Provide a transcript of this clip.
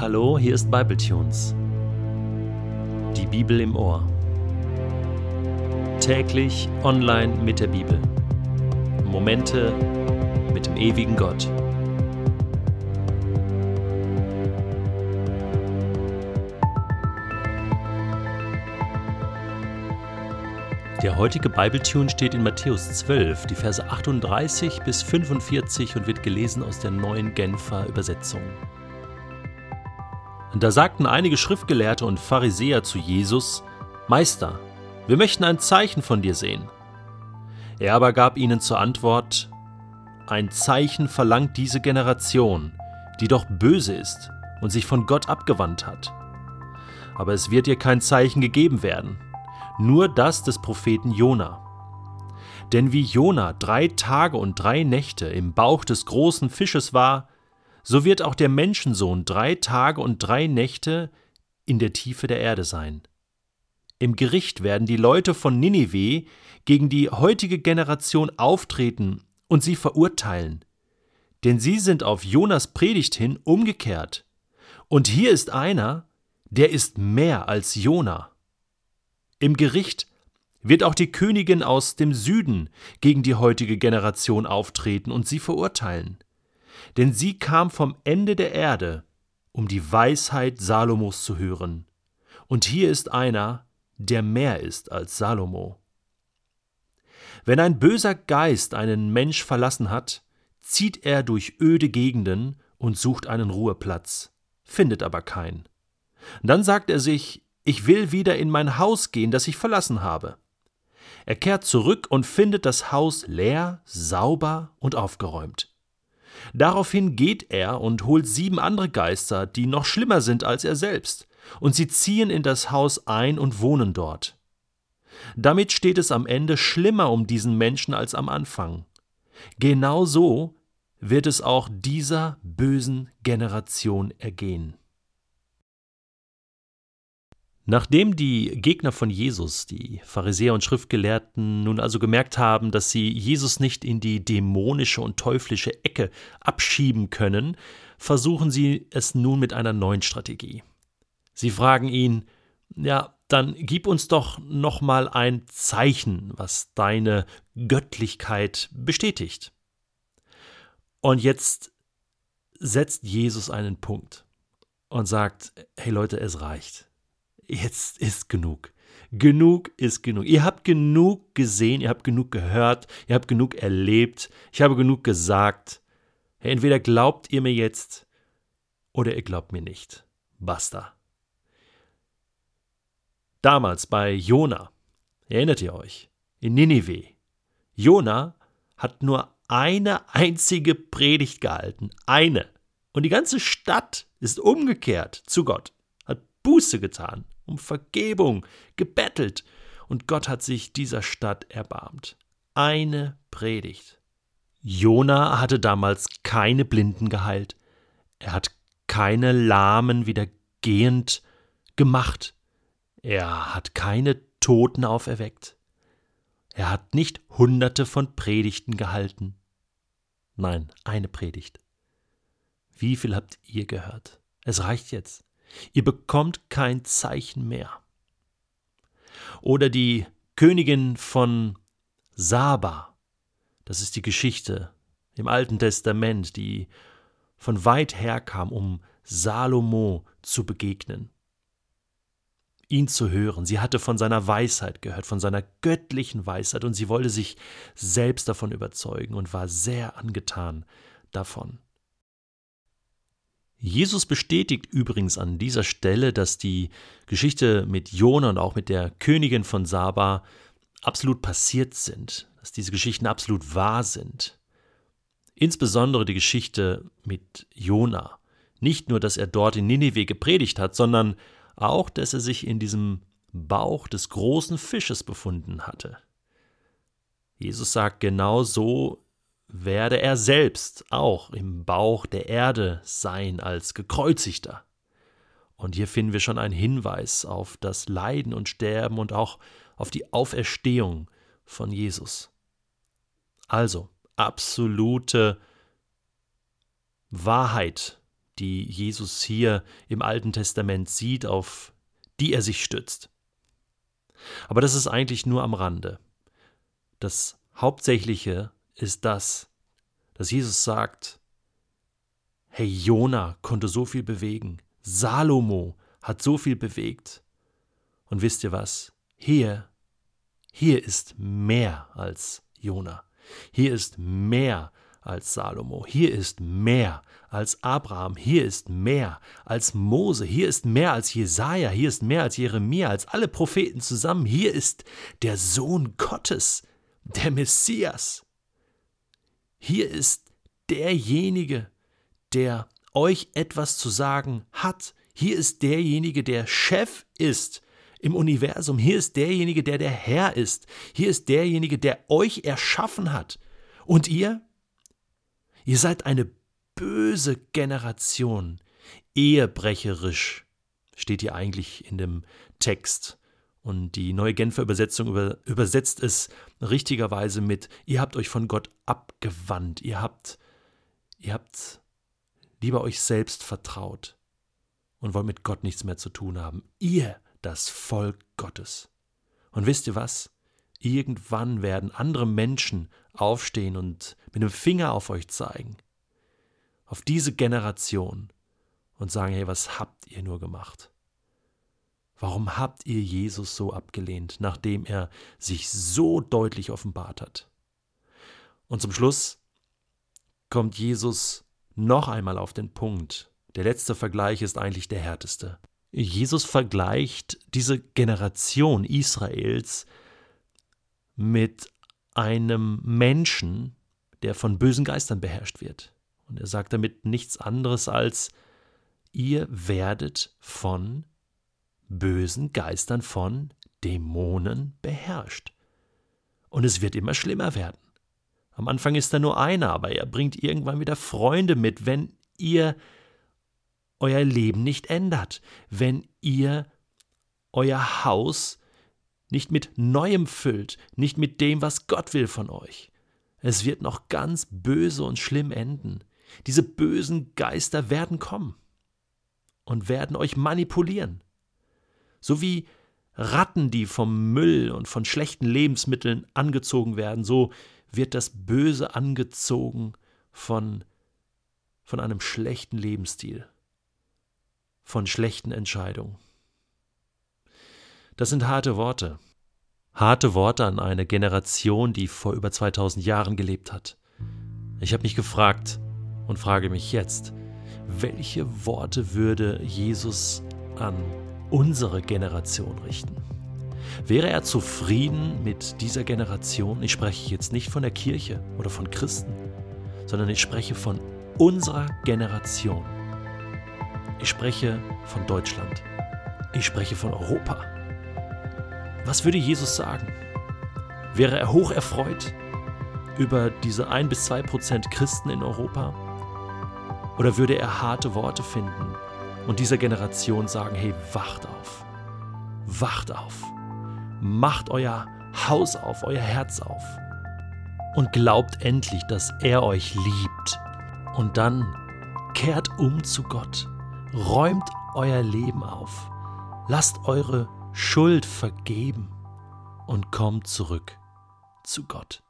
Hallo, hier ist Bibletunes. Die Bibel im Ohr. Täglich online mit der Bibel. Momente mit dem ewigen Gott. Der heutige Bibletune steht in Matthäus 12, die Verse 38 bis 45 und wird gelesen aus der neuen Genfer Übersetzung. Und da sagten einige Schriftgelehrte und Pharisäer zu Jesus, Meister, wir möchten ein Zeichen von dir sehen. Er aber gab ihnen zur Antwort, Ein Zeichen verlangt diese Generation, die doch böse ist und sich von Gott abgewandt hat. Aber es wird ihr kein Zeichen gegeben werden, nur das des Propheten Jona. Denn wie Jona drei Tage und drei Nächte im Bauch des großen Fisches war, so wird auch der Menschensohn drei Tage und drei Nächte in der Tiefe der Erde sein. Im Gericht werden die Leute von Ninive gegen die heutige Generation auftreten und sie verurteilen, denn sie sind auf Jonas Predigt hin umgekehrt. Und hier ist einer, der ist mehr als Jona. Im Gericht wird auch die Königin aus dem Süden gegen die heutige Generation auftreten und sie verurteilen denn sie kam vom Ende der Erde, um die Weisheit Salomos zu hören. Und hier ist einer, der mehr ist als Salomo. Wenn ein böser Geist einen Mensch verlassen hat, zieht er durch öde Gegenden und sucht einen Ruheplatz, findet aber keinen. Dann sagt er sich, ich will wieder in mein Haus gehen, das ich verlassen habe. Er kehrt zurück und findet das Haus leer, sauber und aufgeräumt. Daraufhin geht er und holt sieben andere Geister, die noch schlimmer sind als er selbst, und sie ziehen in das Haus ein und wohnen dort. Damit steht es am Ende schlimmer um diesen Menschen als am Anfang. Genau so wird es auch dieser bösen Generation ergehen. Nachdem die Gegner von Jesus, die Pharisäer und Schriftgelehrten, nun also gemerkt haben, dass sie Jesus nicht in die dämonische und teuflische Ecke abschieben können, versuchen sie es nun mit einer neuen Strategie. Sie fragen ihn, ja, dann gib uns doch noch mal ein Zeichen, was deine Göttlichkeit bestätigt. Und jetzt setzt Jesus einen Punkt und sagt, hey Leute, es reicht jetzt ist genug. Genug ist genug. Ihr habt genug gesehen, ihr habt genug gehört, ihr habt genug erlebt, ich habe genug gesagt. Entweder glaubt ihr mir jetzt oder ihr glaubt mir nicht. Basta. Damals bei Jona, erinnert ihr euch, in Ninive. Jona hat nur eine einzige Predigt gehalten, eine. Und die ganze Stadt ist umgekehrt zu Gott, hat Buße getan um Vergebung gebettelt, und Gott hat sich dieser Stadt erbarmt. Eine Predigt. Jona hatte damals keine Blinden geheilt, er hat keine Lahmen wieder gehend gemacht, er hat keine Toten auferweckt, er hat nicht hunderte von Predigten gehalten. Nein, eine Predigt. Wie viel habt ihr gehört? Es reicht jetzt. Ihr bekommt kein Zeichen mehr. Oder die Königin von Saba, das ist die Geschichte im Alten Testament, die von weit her kam, um Salomo zu begegnen, ihn zu hören. Sie hatte von seiner Weisheit gehört, von seiner göttlichen Weisheit, und sie wollte sich selbst davon überzeugen und war sehr angetan davon. Jesus bestätigt übrigens an dieser Stelle, dass die Geschichte mit Jona und auch mit der Königin von Saba absolut passiert sind, dass diese Geschichten absolut wahr sind. Insbesondere die Geschichte mit Jona. Nicht nur, dass er dort in Ninive gepredigt hat, sondern auch, dass er sich in diesem Bauch des großen Fisches befunden hatte. Jesus sagt, genau so werde er selbst auch im Bauch der Erde sein als gekreuzigter. Und hier finden wir schon einen Hinweis auf das Leiden und Sterben und auch auf die Auferstehung von Jesus. Also absolute Wahrheit, die Jesus hier im Alten Testament sieht, auf die er sich stützt. Aber das ist eigentlich nur am Rande. Das Hauptsächliche ist das, dass Jesus sagt, hey, Jona konnte so viel bewegen, Salomo hat so viel bewegt. Und wisst ihr was? Hier, hier ist mehr als Jona. Hier ist mehr als Salomo. Hier ist mehr als Abraham. Hier ist mehr als Mose. Hier ist mehr als Jesaja. Hier ist mehr als Jeremia, als alle Propheten zusammen. Hier ist der Sohn Gottes, der Messias. Hier ist derjenige, der euch etwas zu sagen hat. Hier ist derjenige, der Chef ist im Universum. Hier ist derjenige, der der Herr ist. Hier ist derjenige, der euch erschaffen hat. Und ihr? Ihr seid eine böse Generation. Ehebrecherisch steht hier eigentlich in dem Text. Und die neue Genfer Übersetzung über, übersetzt es richtigerweise mit, ihr habt euch von Gott abgewandt, ihr habt, ihr habt lieber euch selbst vertraut und wollt mit Gott nichts mehr zu tun haben. Ihr, das Volk Gottes. Und wisst ihr was? Irgendwann werden andere Menschen aufstehen und mit dem Finger auf euch zeigen. Auf diese Generation und sagen, hey, was habt ihr nur gemacht? Warum habt ihr Jesus so abgelehnt, nachdem er sich so deutlich offenbart hat? Und zum Schluss kommt Jesus noch einmal auf den Punkt. Der letzte Vergleich ist eigentlich der härteste. Jesus vergleicht diese Generation Israels mit einem Menschen, der von bösen Geistern beherrscht wird. Und er sagt damit nichts anderes als, ihr werdet von bösen Geistern, von Dämonen beherrscht. Und es wird immer schlimmer werden. Am Anfang ist da nur einer, aber er bringt irgendwann wieder Freunde mit, wenn ihr euer Leben nicht ändert, wenn ihr euer Haus nicht mit Neuem füllt, nicht mit dem, was Gott will von euch. Es wird noch ganz böse und schlimm enden. Diese bösen Geister werden kommen und werden euch manipulieren. So wie Ratten, die vom Müll und von schlechten Lebensmitteln angezogen werden, so wird das Böse angezogen von, von einem schlechten Lebensstil, von schlechten Entscheidungen. Das sind harte Worte. Harte Worte an eine Generation, die vor über 2000 Jahren gelebt hat. Ich habe mich gefragt und frage mich jetzt, welche Worte würde Jesus an unsere Generation richten? Wäre er zufrieden mit dieser Generation? Ich spreche jetzt nicht von der Kirche oder von Christen, sondern ich spreche von unserer Generation. Ich spreche von Deutschland. Ich spreche von Europa. Was würde Jesus sagen? Wäre er hoch erfreut über diese ein bis zwei Prozent Christen in Europa? Oder würde er harte Worte finden und dieser Generation sagen, hey, wacht auf, wacht auf, macht euer Haus auf, euer Herz auf. Und glaubt endlich, dass er euch liebt. Und dann kehrt um zu Gott, räumt euer Leben auf, lasst eure Schuld vergeben und kommt zurück zu Gott.